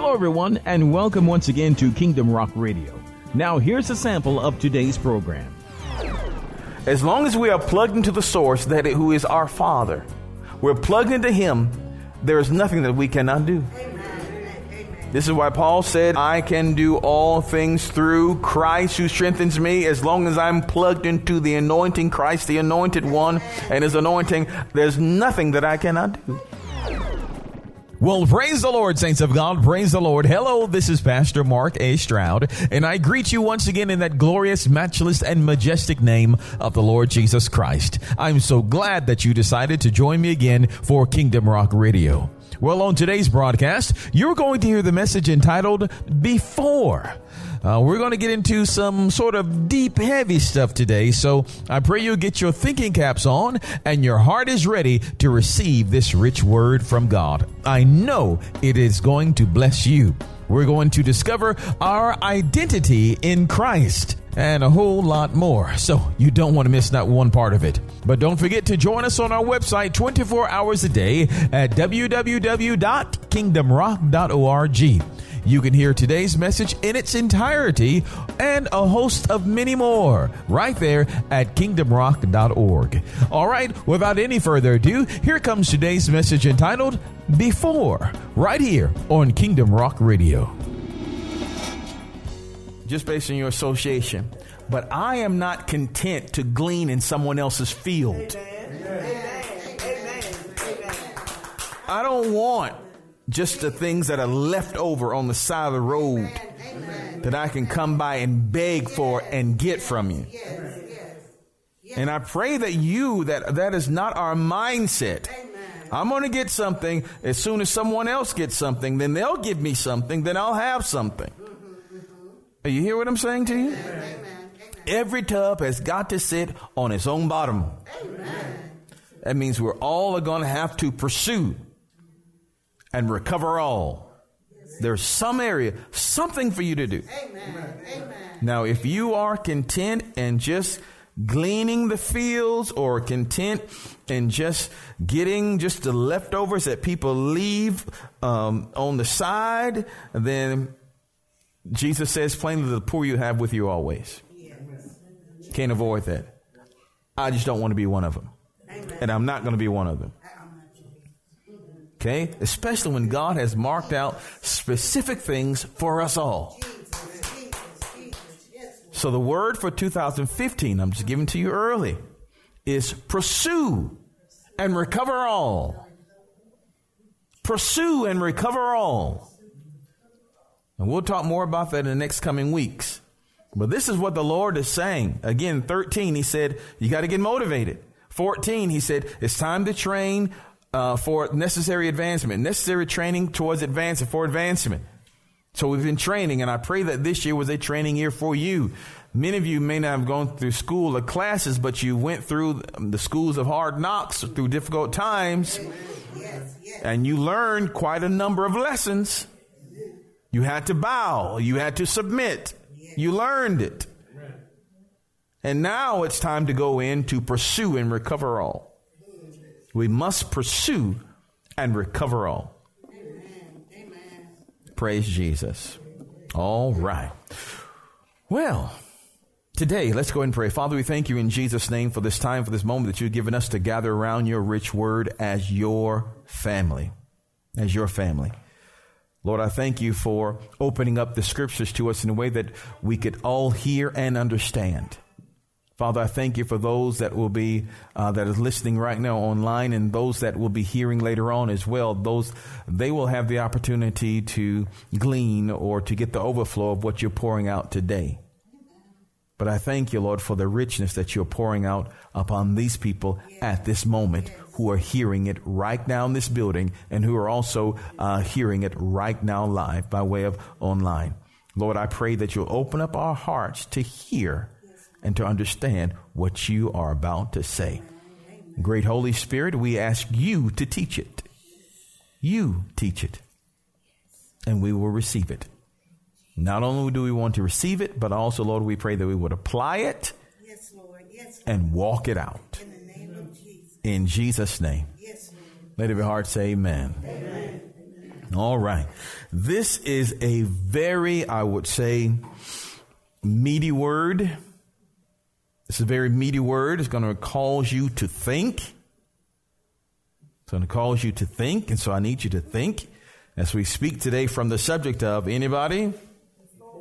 Hello, everyone, and welcome once again to Kingdom Rock Radio. Now, here's a sample of today's program. As long as we are plugged into the source, that it, who is our Father, we're plugged into Him. There is nothing that we cannot do. This is why Paul said, I can do all things through Christ who strengthens me as long as I'm plugged into the anointing Christ, the anointed one, and his anointing. There's nothing that I cannot do. Well, praise the Lord, saints of God. Praise the Lord. Hello, this is Pastor Mark A. Stroud, and I greet you once again in that glorious, matchless, and majestic name of the Lord Jesus Christ. I'm so glad that you decided to join me again for Kingdom Rock Radio. Well, on today's broadcast, you're going to hear the message entitled Before. Uh, we're going to get into some sort of deep, heavy stuff today. So I pray you'll get your thinking caps on and your heart is ready to receive this rich word from God. I know it is going to bless you. We're going to discover our identity in Christ and a whole lot more. So you don't want to miss not one part of it. But don't forget to join us on our website 24 hours a day at www.kingdomrock.org. You can hear today's message in its entirety and a host of many more right there at kingdomrock.org. All right, without any further ado, here comes today's message entitled Before, right here on Kingdom Rock Radio. Just based on your association. But I am not content to glean in someone else's field. I don't want just the things that are left over on the side of the road that I can come by and beg for and get from you. And I pray that you, that that is not our mindset. I'm going to get something as soon as someone else gets something, then they'll give me something, then I'll have something. You hear what I'm saying to you? Every tub has got to sit on its own bottom. That means we're all going to have to pursue and recover all. There's some area, something for you to do. Now, if you are content and just gleaning the fields or content and just getting just the leftovers that people leave um, on the side, then Jesus says plainly, the poor you have with you always. Can't avoid that. I just don't want to be one of them. And I'm not going to be one of them. Okay? Especially when God has marked out specific things for us all. So the word for 2015, I'm just giving to you early, is pursue and recover all. Pursue and recover all. And we'll talk more about that in the next coming weeks. But this is what the Lord is saying. Again, 13, he said, you got to get motivated. 14, he said, it's time to train uh, for necessary advancement, necessary training towards advancement, for advancement. So we've been training, and I pray that this year was a training year for you. Many of you may not have gone through school or classes, but you went through the schools of hard knocks through difficult times, and you learned quite a number of lessons. You had to bow, you had to submit, you learned it. And now it's time to go in to pursue and recover all. We must pursue and recover all. Praise Jesus. All right. Well, today, let's go and pray. Father, we thank you in Jesus' name for this time, for this moment that you've given us to gather around your rich word as your family. As your family. Lord, I thank you for opening up the scriptures to us in a way that we could all hear and understand. Father, I thank you for those that will be uh, that is listening right now online, and those that will be hearing later on as well. Those they will have the opportunity to glean or to get the overflow of what you're pouring out today. But I thank you, Lord, for the richness that you're pouring out upon these people at this moment who are hearing it right now in this building and who are also uh, hearing it right now live by way of online. Lord, I pray that you'll open up our hearts to hear and to understand what you are about to say. Great Holy Spirit, we ask you to teach it. You teach it, and we will receive it. Not only do we want to receive it, but also, Lord, we pray that we would apply it yes, Lord. Yes, Lord. and walk it out. In, Jesus. In Jesus' name. Yes, Let every heart say amen. amen. All right. This is a very, I would say, meaty word. It's a very meaty word. It's going to cause you to think. It's going to cause you to think. And so I need you to think as we speak today from the subject of anybody?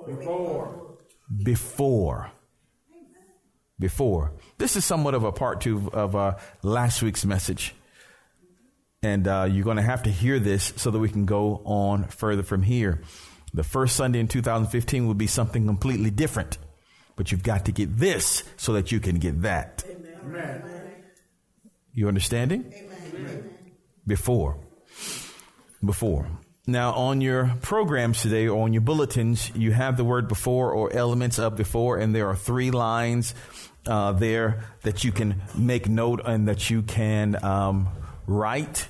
Before. Before. Before. This is somewhat of a part two of uh, last week's message. And uh, you're going to have to hear this so that we can go on further from here. The first Sunday in 2015 will be something completely different. But you've got to get this so that you can get that. Amen. You understanding? Amen. Before. Before. Now, on your programs today or on your bulletins, you have the word before or elements of before, and there are three lines uh, there that you can make note and that you can um, write.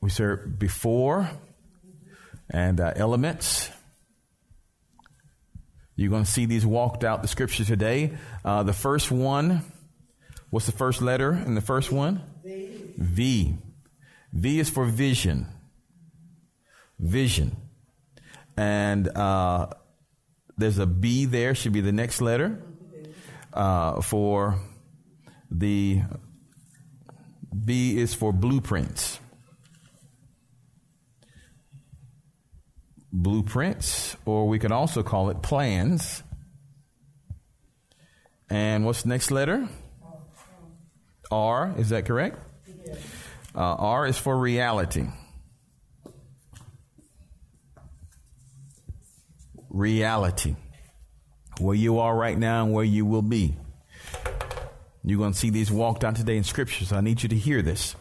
We say before and uh, elements. You're going to see these walked out the scripture today. Uh, the first one, what's the first letter in the first one? V. V. Is for vision. Vision. And uh, there's a B there, should be the next letter uh, for the B is for blueprints. Blueprints, or we could also call it plans. And what's the next letter? R, is that correct? Uh, R is for reality. Reality where you are right now and where you will be. You're going to see these walked out today in scriptures. I need you to hear this.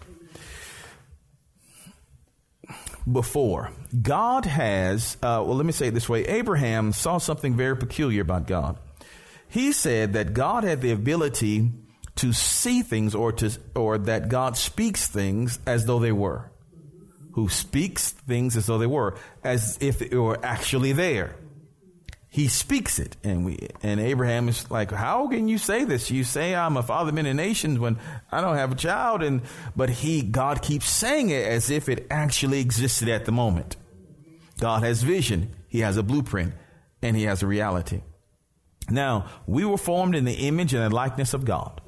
Before, God has, uh, well, let me say it this way Abraham saw something very peculiar about God. He said that God had the ability to see things or to or that God speaks things as though they were. Who speaks things as though they were, as if it were actually there he speaks it. And we and abraham is like how can you say this? You say i'm a father of many nations when i don't have a child. And but he god keeps saying it as if it actually existed at the moment. God has vision. He has a blueprint and he has a reality. Now we were formed in the image and the likeness of god.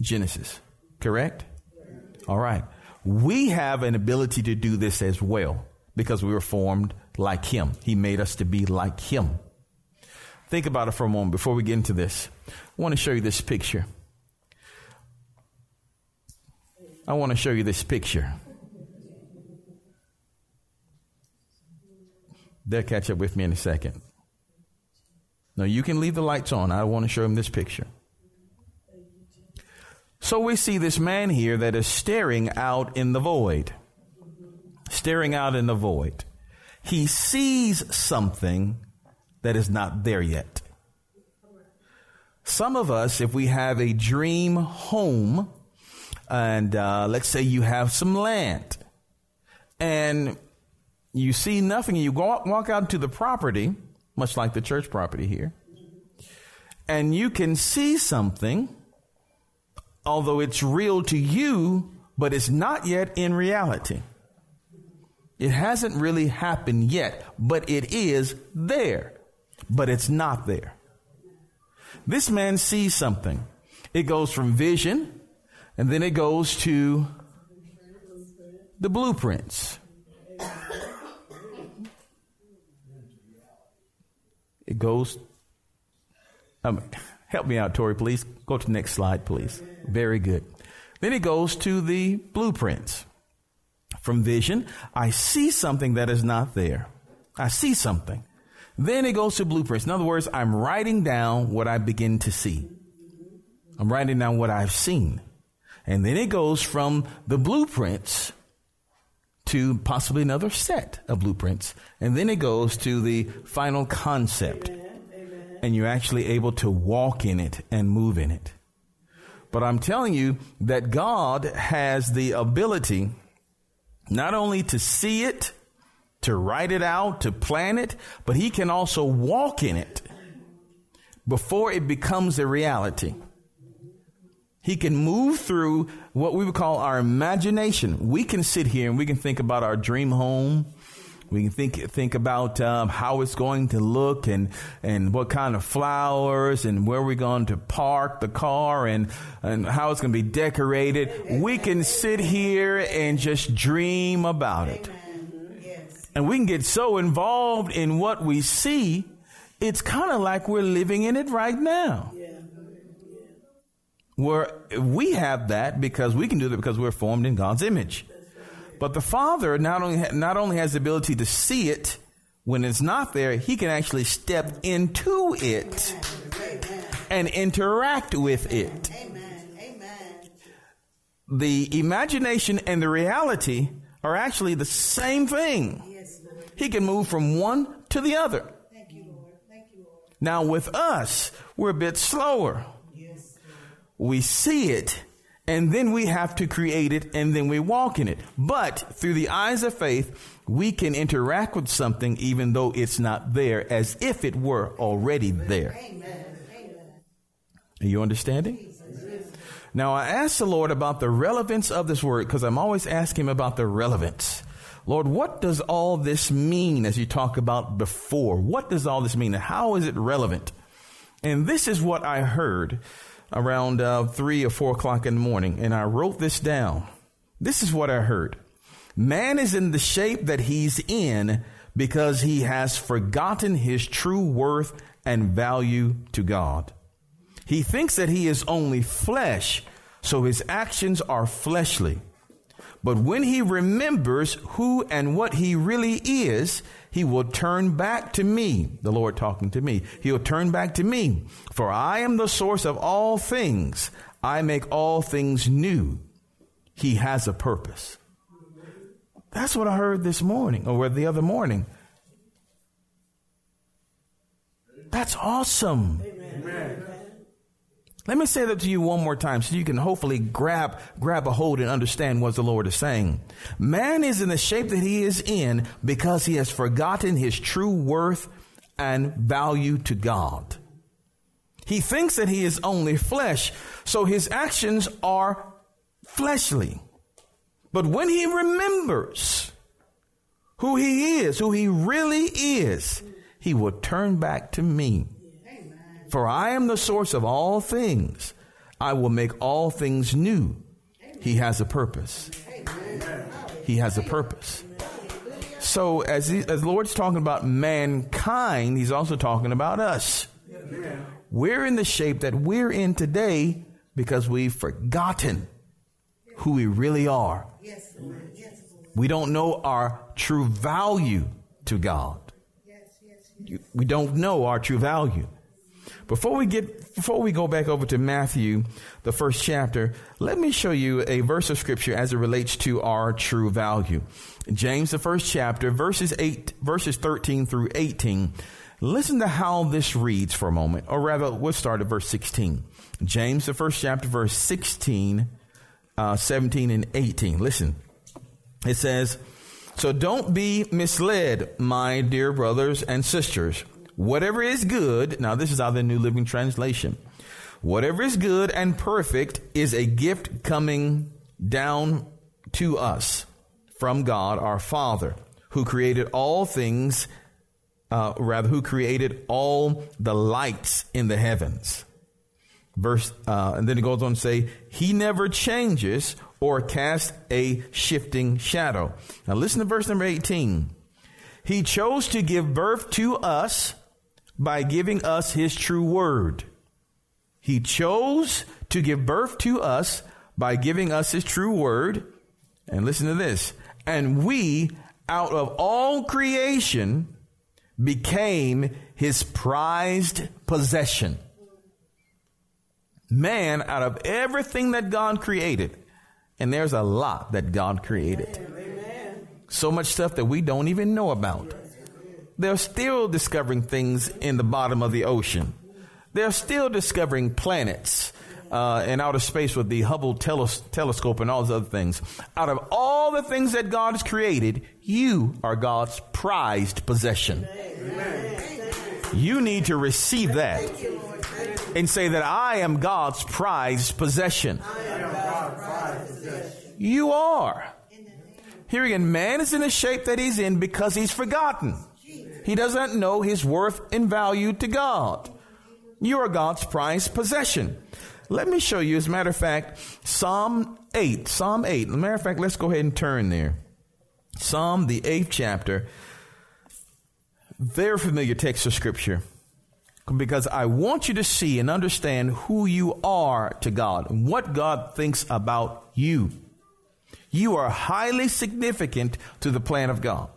Genesis. Correct? All right. We have an ability to do this as well because we were formed like him. He made us to be like him Think about it for a moment before we get into this. I want to show you this picture. I want to show you this picture. They'll catch up with me in a second. No, you can leave the lights on. I want to show him this picture. So we see this man here that is staring out in the void. Staring out in the void. He sees something that is not there yet. Some of us, if we have a dream home, and uh, let's say you have some land, and you see nothing, you walk, walk out to the property, much like the church property here, and you can see something, although it's real to you, but it's not yet in reality. It hasn't really happened yet, but it is there but it's not there. This man sees something. It goes from vision and then it goes to the blueprints. It goes. Um, help me out, Tori, please. Go to the next slide, please. Very good. Then it goes to the blueprints. From vision, I see something that is not there. I see something. Then it goes to blueprints. In other words, I'm writing down what I begin to see. I'm writing down what I've seen. And then it goes from the blueprints to possibly another set of blueprints. And then it goes to the final concept. And you're actually able to walk in it and move in it. But I'm telling you that God has the ability not only to see it, to write it out, to plan it, but he can also walk in it before it becomes a reality. He can move through what we would call our imagination. We can sit here and we can think about our dream home. We can think think about um, how it's going to look and and what kind of flowers and where we're going to park the car and and how it's going to be decorated. We can sit here and just dream about it. And we can get so involved in what we see, it's kind of like we're living in it right now. Where we have that because we can do that because we're formed in God's image. But the Father not only not only has the ability to see it when it's not there, he can actually step into it and interact with it. The imagination and the reality are actually the same thing. He can move from one to the other. Thank you, Lord. Thank you, Lord. Now with us, we're a bit slower. Yes. We see it and then we have to create it and then we walk in it. But through the eyes of faith, we can interact with something even though it's not there as if it were already there. Amen. Are you understanding? Now I asked the Lord about the relevance of this word because I'm always asking him about the relevance. Lord, what does all this mean as you talk about before? What does all this mean? And how is it relevant? And this is what I heard around uh, three or four o'clock in the morning, and I wrote this down. This is what I heard. Man is in the shape that he's in because he has forgotten his true worth and value to God. He thinks that he is only flesh, so his actions are fleshly. But when he remembers who and what he really is, he will turn back to me, the Lord talking to me. He will turn back to me, for I am the source of all things. I make all things new. He has a purpose. That's what I heard this morning or the other morning. That's awesome. Amen. Let me say that to you one more time so you can hopefully grab, grab a hold and understand what the Lord is saying. Man is in the shape that he is in because he has forgotten his true worth and value to God. He thinks that he is only flesh, so his actions are fleshly. But when he remembers who he is, who he really is, he will turn back to me for I am the source of all things. I will make all things new. He has a purpose. He has a purpose. So as, he, as the Lord's talking about mankind, he's also talking about us. We're in the shape that we're in today because we've forgotten who we really are. We don't know our true value to God. We don't know our true value. Before we get, before we go back over to Matthew, the first chapter, let me show you a verse of scripture as it relates to our true value. James, the first chapter, verses eight, verses 13 through 18. Listen to how this reads for a moment, or rather, we'll start at verse 16. James, the first chapter, verse 16, uh, 17, and 18. Listen. It says, So don't be misled, my dear brothers and sisters. Whatever is good, now this is out of the New Living Translation. Whatever is good and perfect is a gift coming down to us from God our Father, who created all things, uh, rather, who created all the lights in the heavens. Verse, uh, and then it goes on to say, He never changes or casts a shifting shadow. Now listen to verse number 18. He chose to give birth to us by giving us his true word. He chose to give birth to us by giving us his true word. And listen to this. And we, out of all creation, became his prized possession. Man, out of everything that God created, and there's a lot that God created. So much stuff that we don't even know about. They're still discovering things in the bottom of the ocean. They're still discovering planets uh, in outer space with the Hubble teles- telescope and all those other things. Out of all the things that God has created, you are God's prized possession. You need to receive that. and say that I am God's prized possession. You are. Here again, man is in the shape that he's in because he's forgotten. He doesn't know his worth and value to God. You are God's prized possession. Let me show you, as a matter of fact, Psalm 8. Psalm 8. As a matter of fact, let's go ahead and turn there. Psalm, the eighth chapter. Very familiar text of scripture. Because I want you to see and understand who you are to God and what God thinks about you. You are highly significant to the plan of God.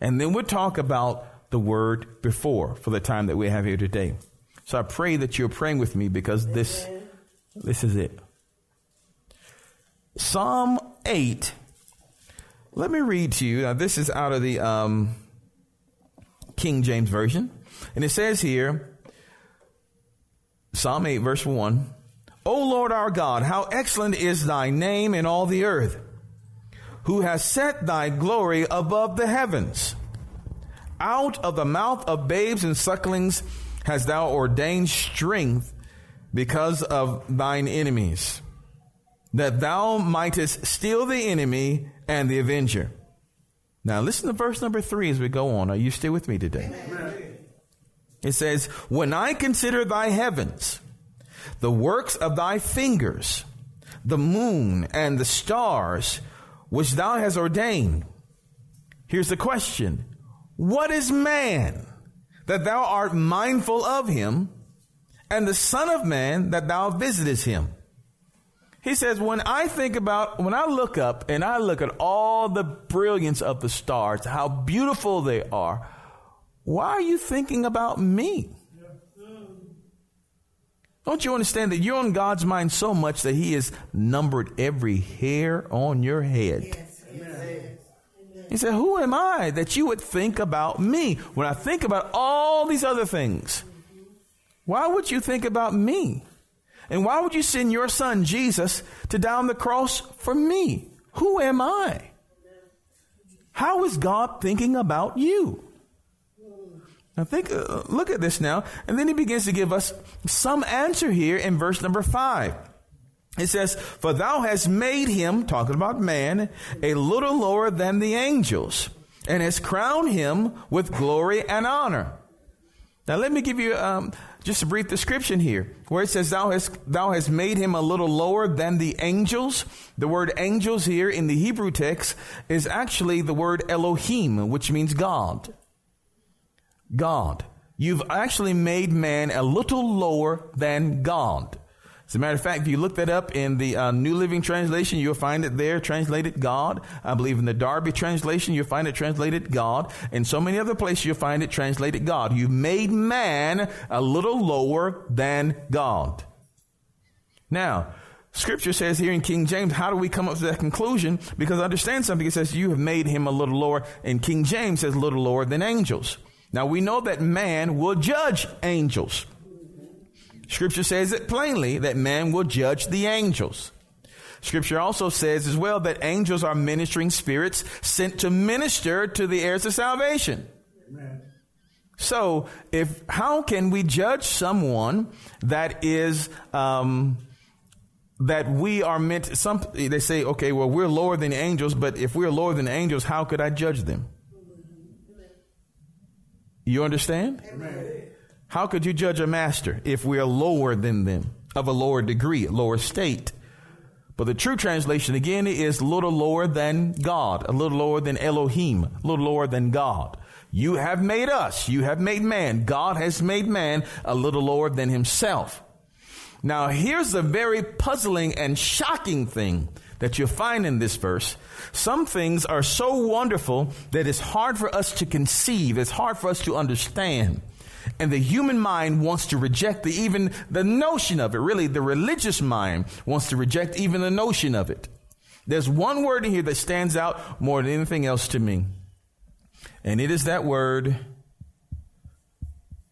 And then we'll talk about the word before for the time that we have here today. So I pray that you're praying with me because this this is it. Psalm 8. Let me read to you. Now, this is out of the um, King James Version. And it says here, Psalm 8, verse 1 O Lord our God, how excellent is thy name in all the earth, who has set thy glory above the heavens. Out of the mouth of babes and sucklings hast thou ordained strength because of thine enemies, that thou mightest steal the enemy and the avenger. Now listen to verse number three as we go on. Are you still with me today? Amen. It says, When I consider thy heavens, the works of thy fingers, the moon and the stars, which thou hast ordained. Here's the question. What is man that thou art mindful of him and the Son of Man that thou visitest him. He says, when I think about, when I look up and I look at all the brilliance of the stars, how beautiful they are, why are you thinking about me? Don't you understand that you're on God's mind so much that He has numbered every hair on your head? He said, Who am I that you would think about me? When I think about all these other things, why would you think about me? And why would you send your son Jesus to die on the cross for me? Who am I? How is God thinking about you? Now think, uh, look at this now. And then he begins to give us some answer here in verse number five. It says, for thou hast made him, talking about man, a little lower than the angels and has crowned him with glory and honor. Now let me give you, um, just a brief description here, where it says, "Thou hast thou hast made him a little lower than the angels." The word "angels" here in the Hebrew text is actually the word Elohim, which means God. God. You've actually made man a little lower than God. As a matter of fact, if you look that up in the uh, New Living Translation, you'll find it there translated God. I believe in the Darby translation, you'll find it translated God. In so many other places, you'll find it translated God. You've made man a little lower than God. Now, Scripture says here in King James, how do we come up to that conclusion? Because understand something. It says you have made him a little lower, and King James says little lower than angels. Now we know that man will judge angels. Scripture says it plainly that man will judge the angels. Scripture also says as well that angels are ministering spirits sent to minister to the heirs of salvation. Amen. So, if how can we judge someone that is um, that we are meant? Some they say, okay, well, we're lower than angels, but if we're lower than angels, how could I judge them? You understand? Amen. How could you judge a master if we are lower than them, of a lower degree, lower state? But the true translation again is little lower than God, a little lower than Elohim, a little lower than God. You have made us, you have made man. God has made man a little lower than himself. Now here's a very puzzling and shocking thing that you'll find in this verse. Some things are so wonderful that it's hard for us to conceive, it's hard for us to understand. And the human mind wants to reject the, even the notion of it. Really, the religious mind wants to reject even the notion of it. There's one word in here that stands out more than anything else to me. And it is that word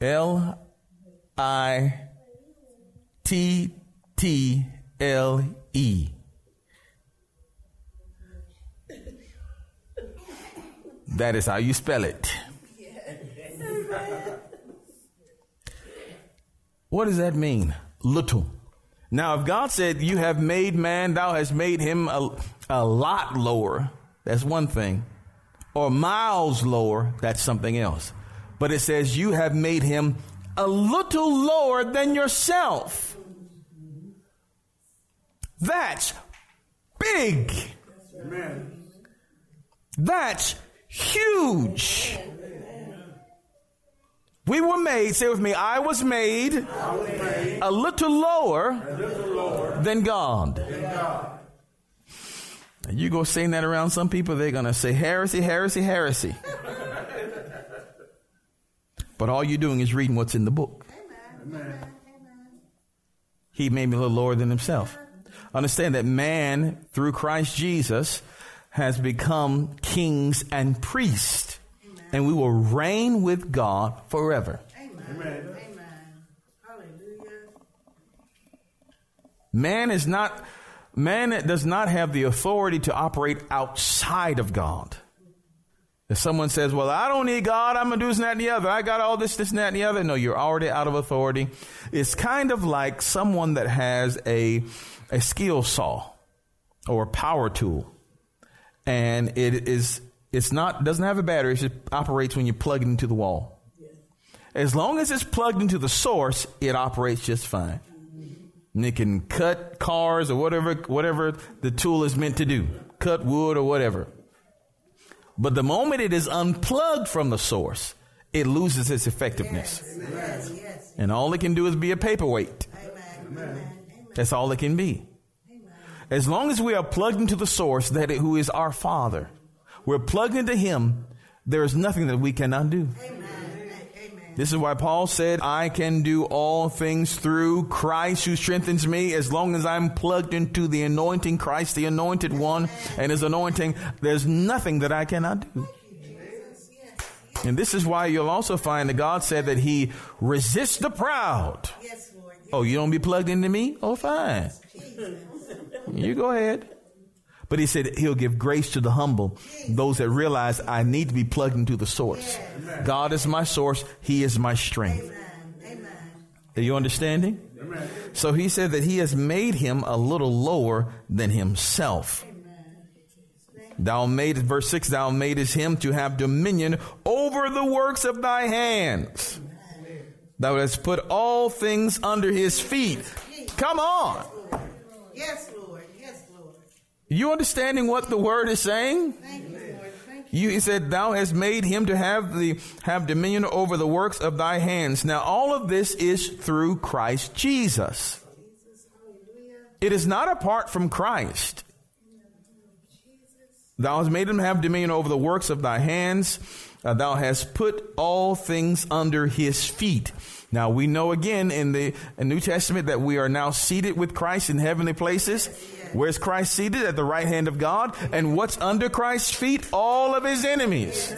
L I T T L E. That is how you spell it. What does that mean? Little. Now, if God said, You have made man, thou hast made him a, a lot lower, that's one thing. Or miles lower, that's something else. But it says, You have made him a little lower than yourself. That's big. Amen. That's huge. We were made, say with me, I was made, I was made a, little lower, a little lower than God. Than God. And you go saying that around some people, they're going to say heresy, heresy, heresy. but all you're doing is reading what's in the book. Amen. He made me a little lower than himself. Understand that man, through Christ Jesus, has become kings and priests and we will reign with God forever. Amen. Amen. Hallelujah. Man is not man does not have the authority to operate outside of God. If someone says, Well, I don't need God, I'm gonna do this and that and the other. I got all this, this and that and the other. No, you're already out of authority. It's kind of like someone that has a a skill saw or a power tool. And it is it's not doesn't have a battery. It just operates when you plug it into the wall. As long as it's plugged into the source, it operates just fine. And it can cut cars or whatever whatever the tool is meant to do, cut wood or whatever. But the moment it is unplugged from the source, it loses its effectiveness. Yes. And all it can do is be a paperweight. Amen. That's all it can be. As long as we are plugged into the source, that it, who is our Father, we're plugged into Him. There is nothing that we cannot do. Amen. This is why Paul said, I can do all things through Christ who strengthens me as long as I'm plugged into the anointing Christ, the anointed one and his anointing. There's nothing that I cannot do. And this is why you'll also find that God said that he resists the proud. Oh, you don't be plugged into me? Oh, fine. You go ahead. But he said he'll give grace to the humble, those that realize I need to be plugged into the source. Amen. God is my source. He is my strength. Amen. Are you understanding? Amen. So he said that he has made him a little lower than himself. Thou made verse 6, thou madest him to have dominion over the works of thy hands. Thou hast put all things under his feet. Come on. Yes, you understanding what the word is saying? You, he said, thou hast made him to have the, have dominion over the works of thy hands. Now all of this is through Christ Jesus. It is not apart from Christ. Thou hast made him have dominion over the works of thy hands. Uh, thou hast put all things under his feet. Now we know again in the New Testament that we are now seated with Christ in heavenly places. Where's Christ seated? At the right hand of God. And what's under Christ's feet? All of his enemies.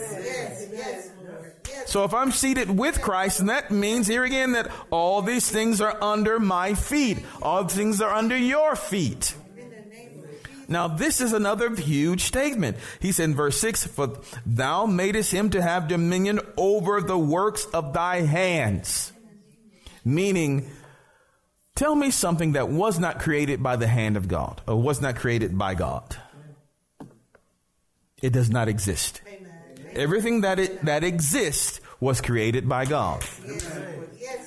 So if I'm seated with Christ, and that means here again that all these things are under my feet. All things are under your feet. Now this is another huge statement. He said in verse 6, For thou madest him to have dominion over the works of thy hands. Meaning, Tell me something that was not created by the hand of God or was not created by God. It does not exist. Everything that it, that exists was created by God.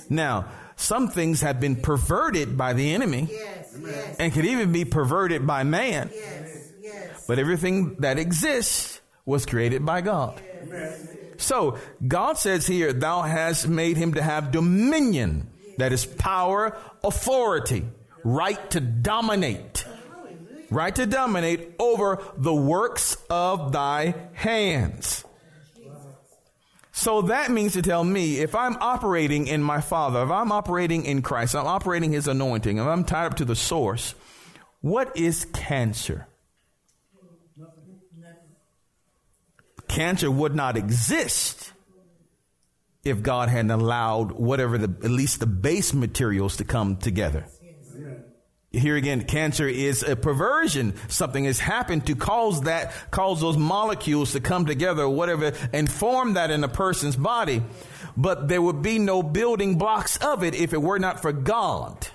Now, some things have been perverted by the enemy yes. And could even be perverted by man. Yes. But everything that exists was created by God. So, God says here, thou hast made him to have dominion that is power, authority, right to dominate. Right to dominate over the works of thy hands. So that means to tell me if I'm operating in my Father, if I'm operating in Christ, I'm operating His anointing, if I'm tied up to the source, what is cancer? Cancer would not exist if God hadn't allowed whatever the, at least the base materials to come together. Here again, cancer is a perversion. Something has happened to cause that, cause those molecules to come together or whatever and form that in a person's body. But there would be no building blocks of it if it were not for God.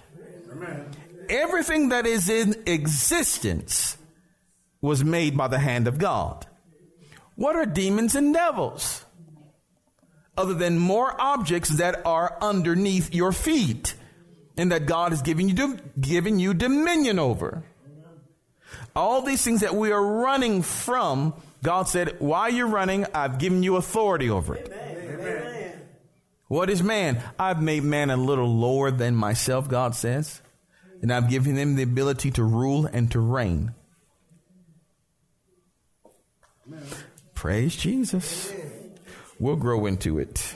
Amen. Everything that is in existence was made by the hand of God. What are demons and devils? Other than more objects that are underneath your feet and that God has given you, given you dominion over. All these things that we are running from, God said, while you're running, I've given you authority over it. Amen. What is man? I've made man a little lower than myself, God says, and I've given him the ability to rule and to reign. Amen. Praise Jesus. We'll grow into it.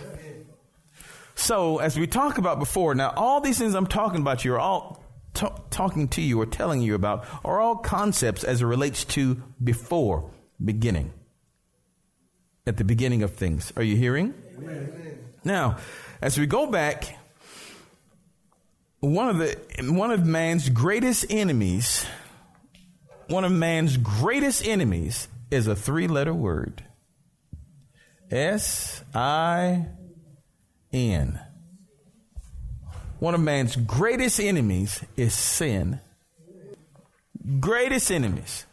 So, as we talked about before, now all these things I'm talking about, you are all t- talking to you or telling you about, are all concepts as it relates to before beginning. At the beginning of things. Are you hearing? Amen. Now, as we go back, one of the one of man's greatest enemies, one of man's greatest enemies is a three-letter word. S I N. One of man's greatest enemies is sin. Greatest enemies.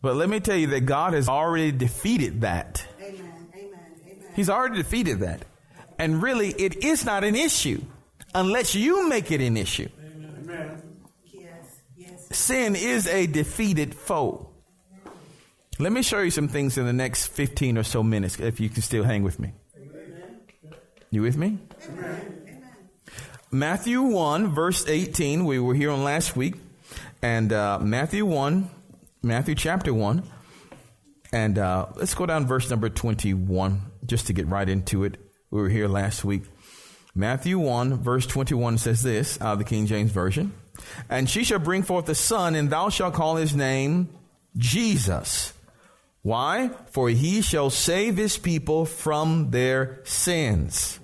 But let me tell you that God has already defeated that. Amen. Amen. Amen. He's already defeated that. And really, it is not an issue unless you make it an issue. Sin is a defeated foe. Let me show you some things in the next 15 or so minutes if you can still hang with me. You with me? Amen. Matthew 1, verse 18. We were here on last week. And uh, Matthew 1, Matthew chapter 1. And uh, let's go down verse number 21 just to get right into it. We were here last week. Matthew 1, verse 21 says this out of the King James Version. And she shall bring forth a son, and thou shalt call his name Jesus why? For he shall save his people from their sins.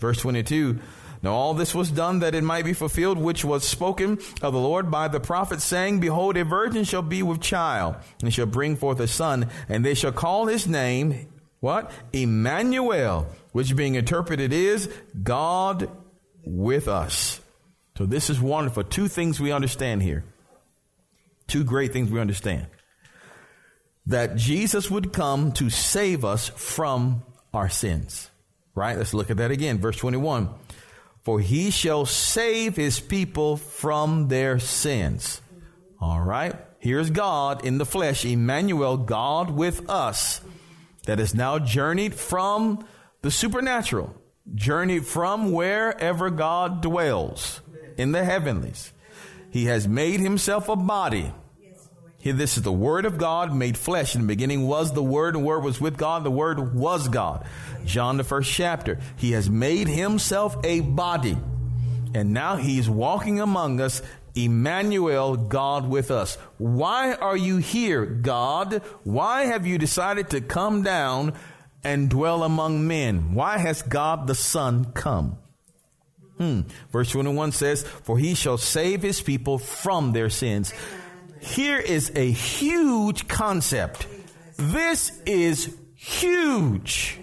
Verse 22. Now all this was done that it might be fulfilled, which was spoken of the Lord by the prophet, saying, Behold, a virgin shall be with child, and shall bring forth a son, and they shall call his name, what? Emmanuel, which being interpreted is God with us. So this is wonderful. Two things we understand here. Two great things we understand that Jesus would come to save us from our sins. Right? Let's look at that again. Verse 21. For he shall save his people from their sins. All right. Here's God in the flesh, Emmanuel, God with us, that has now journeyed from the supernatural, journeyed from wherever God dwells in the heavenlies. He has made himself a body here, this is the Word of God made flesh. In the beginning was the Word, and Word was with God, the Word was God. John, the first chapter. He has made himself a body. And now he's walking among us, Emmanuel, God with us. Why are you here, God? Why have you decided to come down and dwell among men? Why has God the Son come? Hmm. Verse 21 says, For he shall save his people from their sins. Here is a huge concept. This is huge.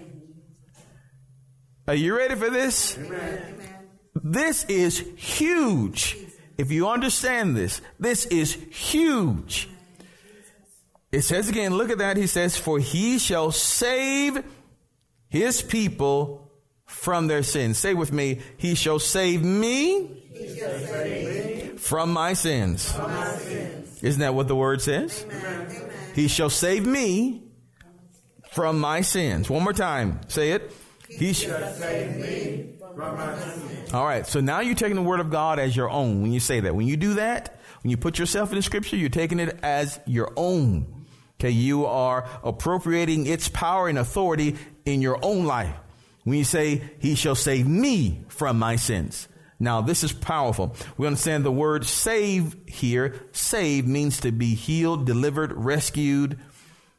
Are you ready for this? Amen. This is huge. If you understand this, this is huge. It says again, look at that. He says, For he shall save his people from their sins. Say with me, He shall save me, shall save me from, my sins. from my sins. Isn't that what the word says? Amen. He shall save me from my sins. One more time. Say it. He, shall save me from my sins. All right. So now you're taking the word of God as your own when you say that. When you do that, when you put yourself in the scripture, you're taking it as your own. Okay. You are appropriating its power and authority in your own life. When you say, He shall save me from my sins. Now, this is powerful. We understand the word save here. Save means to be healed, delivered, rescued,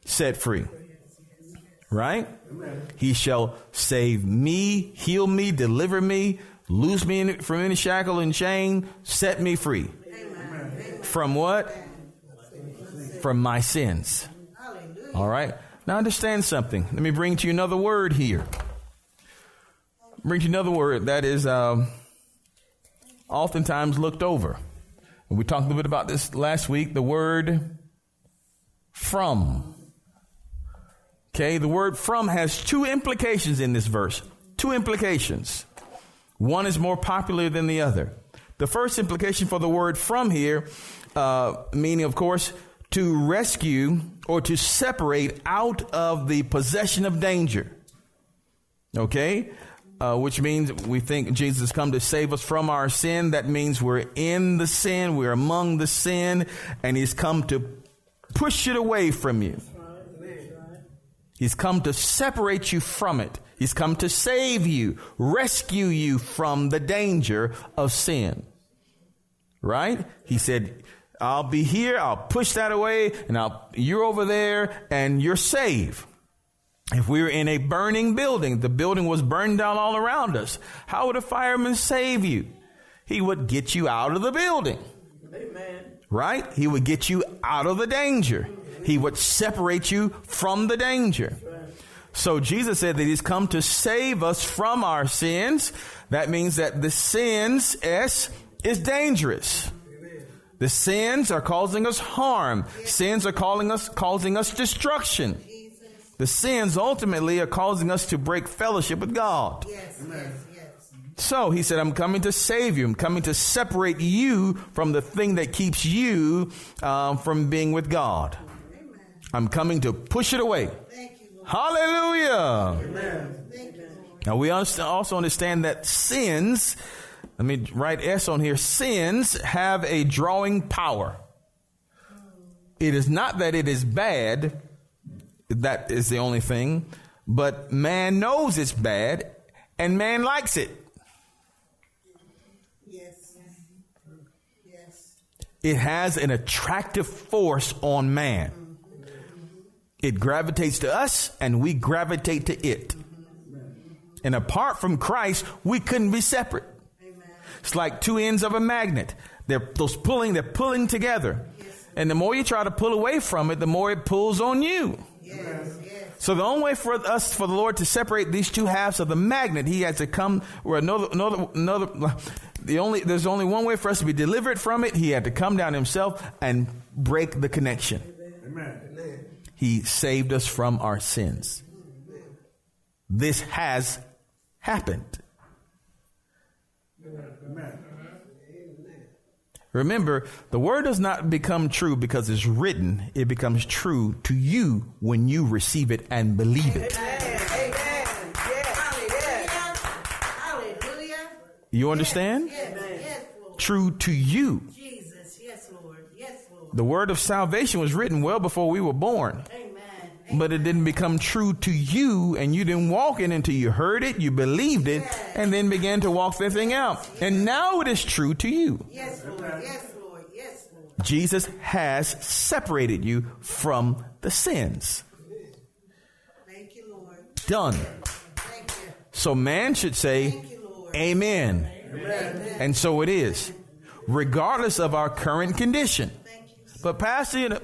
set free. Right? Amen. He shall save me, heal me, deliver me, loose me from any shackle and chain, set me free. From what? From my sins. All right. Now understand something. Let me bring to you another word here. Bring to you another word that is um, oftentimes looked over. And we talked a little bit about this last week. The word from. Okay, the word from has two implications in this verse. Two implications. One is more popular than the other. The first implication for the word from here, uh, meaning, of course, to rescue or to separate out of the possession of danger. Okay? Uh, which means we think Jesus come to save us from our sin. That means we're in the sin, we're among the sin, and He's come to push it away from you. He's come to separate you from it. He's come to save you, rescue you from the danger of sin. Right? He said, I'll be here, I'll push that away, and I'll, you're over there, and you're saved. If we were in a burning building, the building was burned down all around us, how would a fireman save you? He would get you out of the building. Amen. Right? He would get you out of the danger. He would separate you from the danger. So Jesus said that he's come to save us from our sins. That means that the sins, S, is dangerous. The sins are causing us harm. Sins are calling us, causing us destruction. The sins ultimately are causing us to break fellowship with God. Yes, yes, yes. So he said, I'm coming to save you. I'm coming to separate you from the thing that keeps you um, from being with God. Amen. I'm coming to push it away. You, Hallelujah. Amen. Now we also understand that sins, let me write S on here, sins have a drawing power. It is not that it is bad, that is the only thing. But man knows it's bad and man likes it. Yes. Yes. It has an attractive force on man. Mm-hmm. It gravitates to us and we gravitate to it. Mm-hmm. And apart from Christ, we couldn't be separate. It's like two ends of a magnet. They're those pulling, they're pulling together. And the more you try to pull away from it, the more it pulls on you. So the only way for us, for the Lord to separate these two halves of the magnet, He has to come where another, another, another, the only, there's only one way for us to be delivered from it. He had to come down Himself and break the connection. Amen. He saved us from our sins. This has happened. Amen. Remember, the word does not become true because it's written. It becomes true to you when you receive it and believe it. You understand? True to you. The word of salvation was written well before we were born. But it didn't become true to you and you didn't walk in until you heard it, you believed it, and then began to walk the thing out. And now it is true to you. Yes, Lord. Yes, Lord. Yes, Lord. Jesus has separated you from the sins. Thank you, Lord. Done. Thank you. So man should say, you, Amen. Amen. And so it is, regardless of our current condition. But Pastor,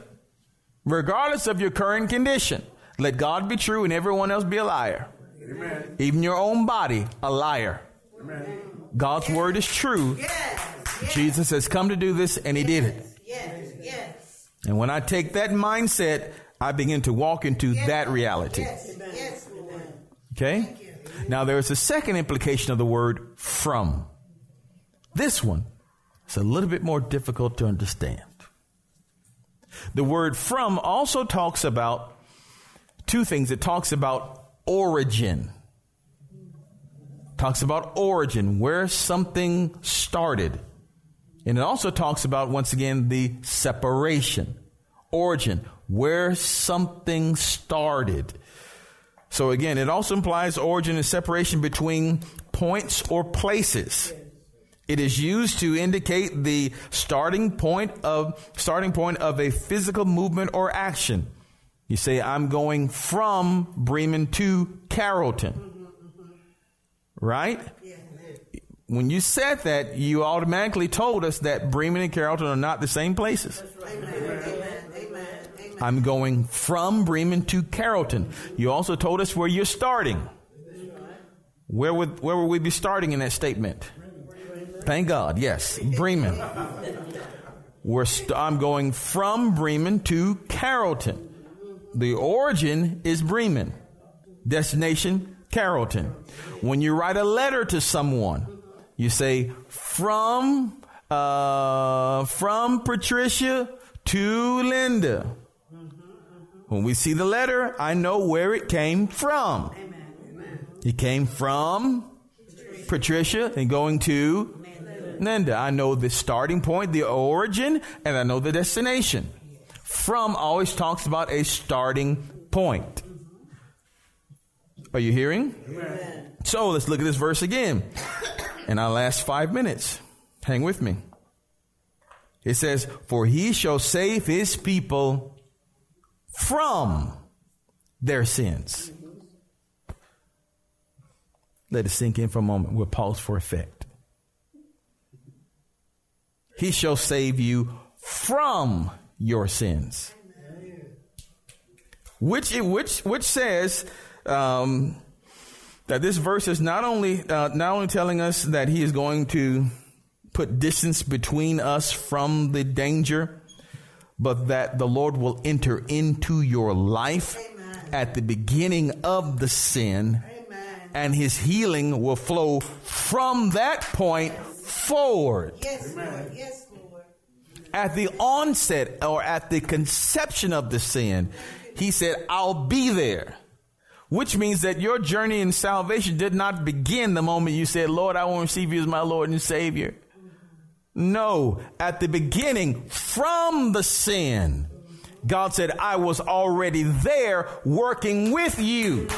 regardless of your current condition. Let God be true and everyone else be a liar. Amen. Even your own body, a liar. Amen. God's yes. word is true. Yes. Yes. Jesus has come to do this and he did it. Yes. Yes. And when I take that mindset, I begin to walk into that reality. Yes. Okay? Now there is a second implication of the word from. This one is a little bit more difficult to understand. The word from also talks about two things. It talks about origin. Talks about origin, where something started. And it also talks about, once again, the separation. Origin, where something started. So again, it also implies origin and separation between points or places. It is used to indicate the starting point of starting point of a physical movement or action. You say, I'm going from Bremen to Carrollton. Right? when you said that, you automatically told us that Bremen and Carrollton are not the same places. I'm going from Bremen to Carrollton. You also told us where you're starting. Where would where would we be starting in that statement? Thank God. Yes, Bremen. We're st- I'm going from Bremen to Carrollton. The origin is Bremen. Destination Carrollton. When you write a letter to someone, you say from uh, from Patricia to Linda. When we see the letter, I know where it came from. It came from Patricia and going to Linda. I know the starting point, the origin, and I know the destination. From always talks about a starting point. Are you hearing? So let's look at this verse again in our last five minutes. Hang with me. It says, For he shall save his people from their sins. Let it sink in for a moment. We'll pause for effect. He shall save you from your sins. Which, which, which says, um, that this verse is not only uh, not only telling us that he is going to put distance between us from the danger, but that the Lord will enter into your life Amen. at the beginning of the sin, Amen. and his healing will flow from that point forward. Yes, Lord. Yes, Lord. At the onset or at the conception of the sin, he said, I'll be there which means that your journey in salvation did not begin the moment you said, Lord, I want to receive you as my Lord and Savior. No, at the beginning, from the sin, God said, I was already there working with you.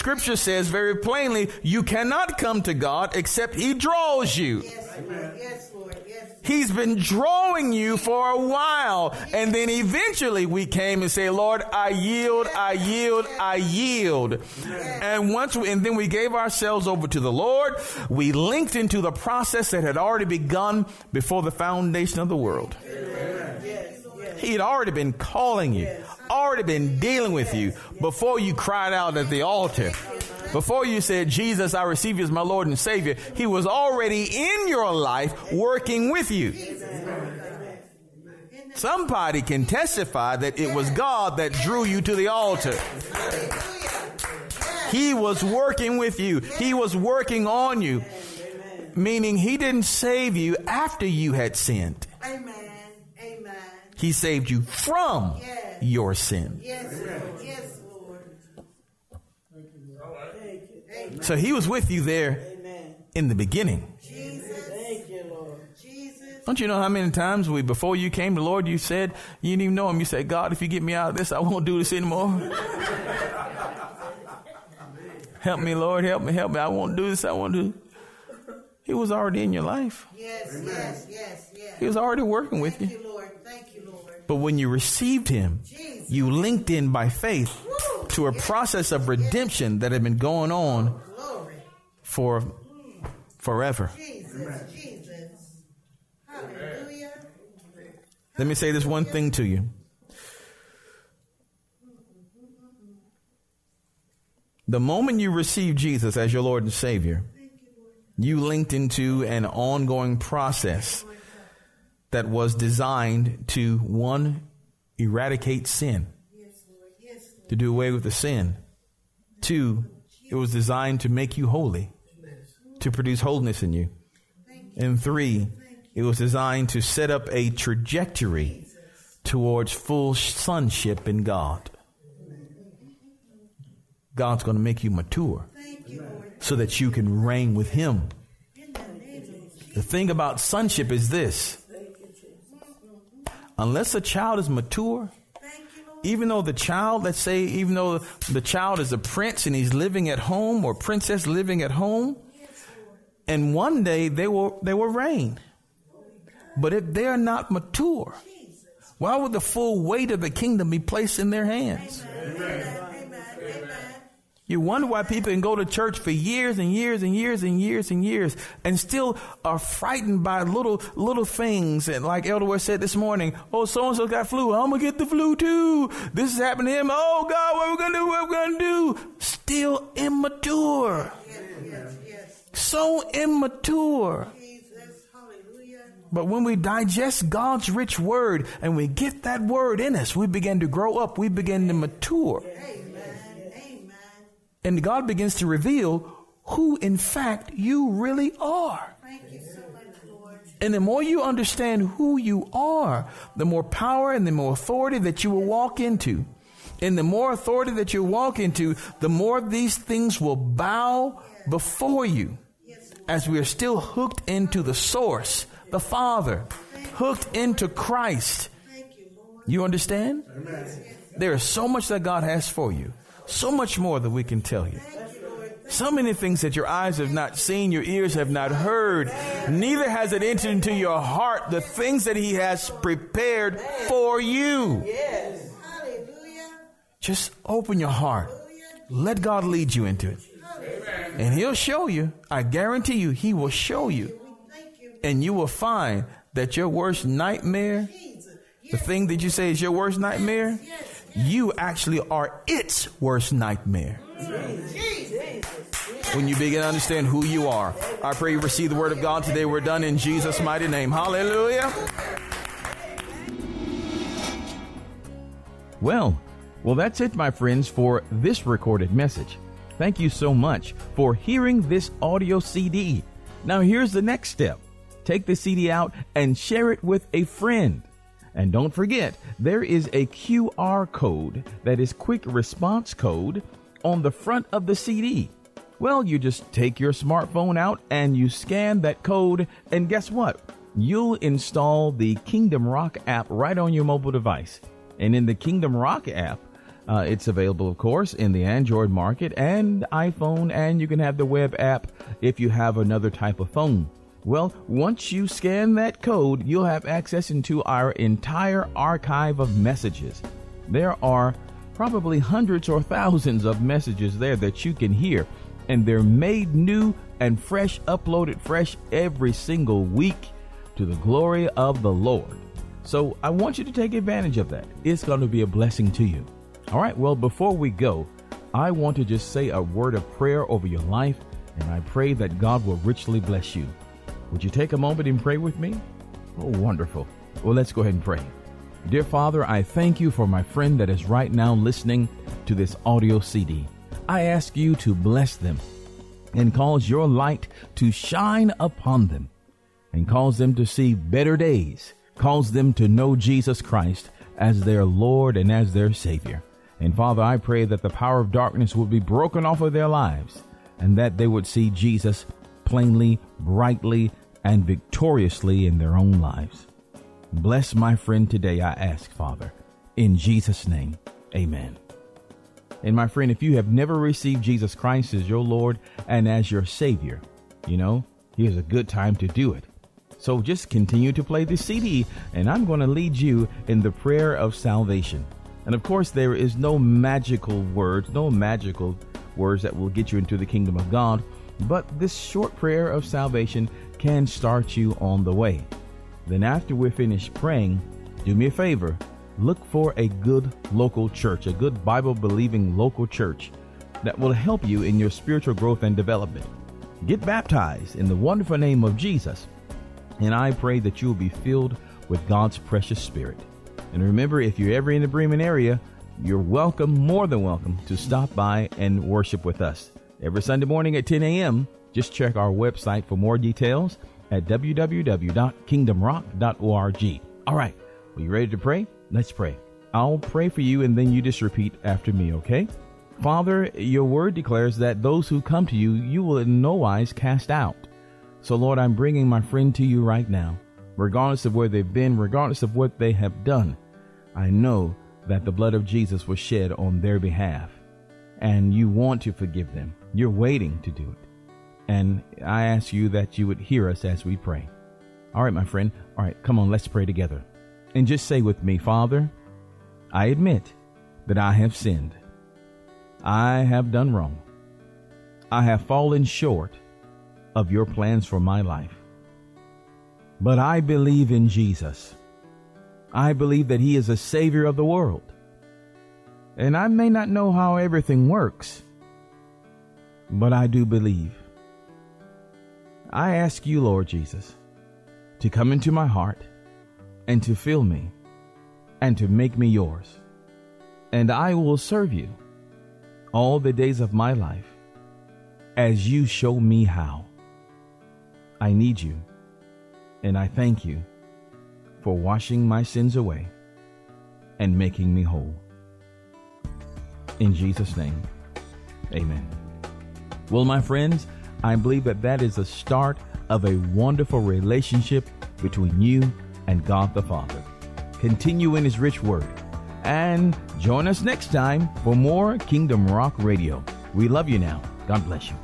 Scripture says very plainly, you cannot come to God except He draws you. Yes, He's been drawing you for a while. And then eventually we came and say, Lord, I yield, I yield, I yield. And once we, and then we gave ourselves over to the Lord. We linked into the process that had already begun before the foundation of the world. He had already been calling you, already been dealing with you before you cried out at the altar. Before you said, Jesus, I receive you as my Lord and Savior, He was already in your life working with you. Somebody can testify that it was God that drew you to the altar. He was working with you. He was working on you. Meaning he didn't save you after you had sinned. He saved you from your sin. Yes, Lord. Yes, Lord. So he was with you there in the beginning. Don't you know how many times we, before you came to Lord, you said, you didn't even know him. You said, God, if you get me out of this, I won't do this anymore. help me, Lord, help me, help me. I won't do this. I won't do He was already in your life. Yes, yes, yes, yes. He was already working with Thank you. you Lord. Thank you, Lord. But when you received him, Jesus. you linked in by faith Woo. to a process of redemption that had been going on for mm. forever. Jesus, Jesus. Hallelujah. Let me say this one thing to you. The moment you receive Jesus as your Lord and Savior, you linked into an ongoing process that was designed to one, eradicate sin, to do away with the sin. Two, it was designed to make you holy to produce wholeness in you. And three, it was designed to set up a trajectory towards full sonship in God. God's going to make you mature so that you can reign with Him. The thing about sonship is this unless a child is mature, even though the child, let's say, even though the child is a prince and he's living at home or princess living at home, and one day they will they will reign. But if they are not mature, why would the full weight of the kingdom be placed in their hands? You wonder why people can go to church for years and years and years and years and years and still are frightened by little little things. And like Elder West said this morning, oh, so and so got flu. I'm gonna get the flu too. This is happening to him. Oh God, what are we gonna do? What are we gonna do? Still immature. Yes, yes, yes. So immature. But when we digest God's rich word and we get that word in us, we begin to grow up. We begin to mature. And God begins to reveal who, in fact, you really are. You so much, and the more you understand who you are, the more power and the more authority that you will walk into. And the more authority that you walk into, the more these things will bow before you as we are still hooked into the source, the Father, hooked into Christ. You understand? There is so much that God has for you. So much more that we can tell you. So many things that your eyes have not seen, your ears have not heard, neither has it entered into your heart the things that He has prepared for you. Just open your heart. Let God lead you into it. And He'll show you. I guarantee you, He will show you. And you will find that your worst nightmare, the thing that you say is your worst nightmare, you actually are its worst nightmare. When you begin to understand who you are, I pray you receive the word of God today. We're done in Jesus' mighty name. Hallelujah. Well, well, that's it, my friends, for this recorded message. Thank you so much for hearing this audio CD. Now, here's the next step take the CD out and share it with a friend. And don't forget, there is a QR code that is quick response code on the front of the CD. Well, you just take your smartphone out and you scan that code, and guess what? You'll install the Kingdom Rock app right on your mobile device. And in the Kingdom Rock app, uh, it's available, of course, in the Android market and iPhone, and you can have the web app if you have another type of phone. Well, once you scan that code, you'll have access into our entire archive of messages. There are probably hundreds or thousands of messages there that you can hear, and they're made new and fresh, uploaded fresh every single week to the glory of the Lord. So I want you to take advantage of that. It's going to be a blessing to you. All right, well, before we go, I want to just say a word of prayer over your life, and I pray that God will richly bless you. Would you take a moment and pray with me? Oh, wonderful. Well, let's go ahead and pray. Dear Father, I thank you for my friend that is right now listening to this audio CD. I ask you to bless them and cause your light to shine upon them and cause them to see better days, cause them to know Jesus Christ as their Lord and as their Savior. And Father, I pray that the power of darkness would be broken off of their lives and that they would see Jesus plainly, brightly, and victoriously in their own lives. Bless my friend today, I ask, Father. In Jesus' name, amen. And my friend, if you have never received Jesus Christ as your Lord and as your Savior, you know, here's a good time to do it. So just continue to play the CD, and I'm going to lead you in the prayer of salvation. And of course, there is no magical words, no magical words that will get you into the kingdom of God, but this short prayer of salvation can start you on the way. Then, after we're finished praying, do me a favor look for a good local church, a good Bible believing local church that will help you in your spiritual growth and development. Get baptized in the wonderful name of Jesus, and I pray that you will be filled with God's precious Spirit. And remember, if you're ever in the Bremen area, you're welcome, more than welcome, to stop by and worship with us. Every Sunday morning at 10 a.m., just check our website for more details at www.kingdomrock.org. All right, are you ready to pray? Let's pray. I'll pray for you and then you just repeat after me, okay? Father, your word declares that those who come to you, you will in no wise cast out. So, Lord, I'm bringing my friend to you right now. Regardless of where they've been, regardless of what they have done, I know that the blood of Jesus was shed on their behalf. And you want to forgive them. You're waiting to do it. And I ask you that you would hear us as we pray. All right, my friend. All right, come on, let's pray together. And just say with me, Father, I admit that I have sinned. I have done wrong. I have fallen short of your plans for my life. But I believe in Jesus. I believe that He is a Savior of the world. And I may not know how everything works, but I do believe. I ask you, Lord Jesus, to come into my heart and to fill me and to make me yours. And I will serve you all the days of my life as you show me how. I need you, and I thank you for washing my sins away and making me whole. In Jesus' name, amen. Well, my friends, I believe that that is the start of a wonderful relationship between you and God the Father. Continue in His rich word and join us next time for more Kingdom Rock Radio. We love you now. God bless you.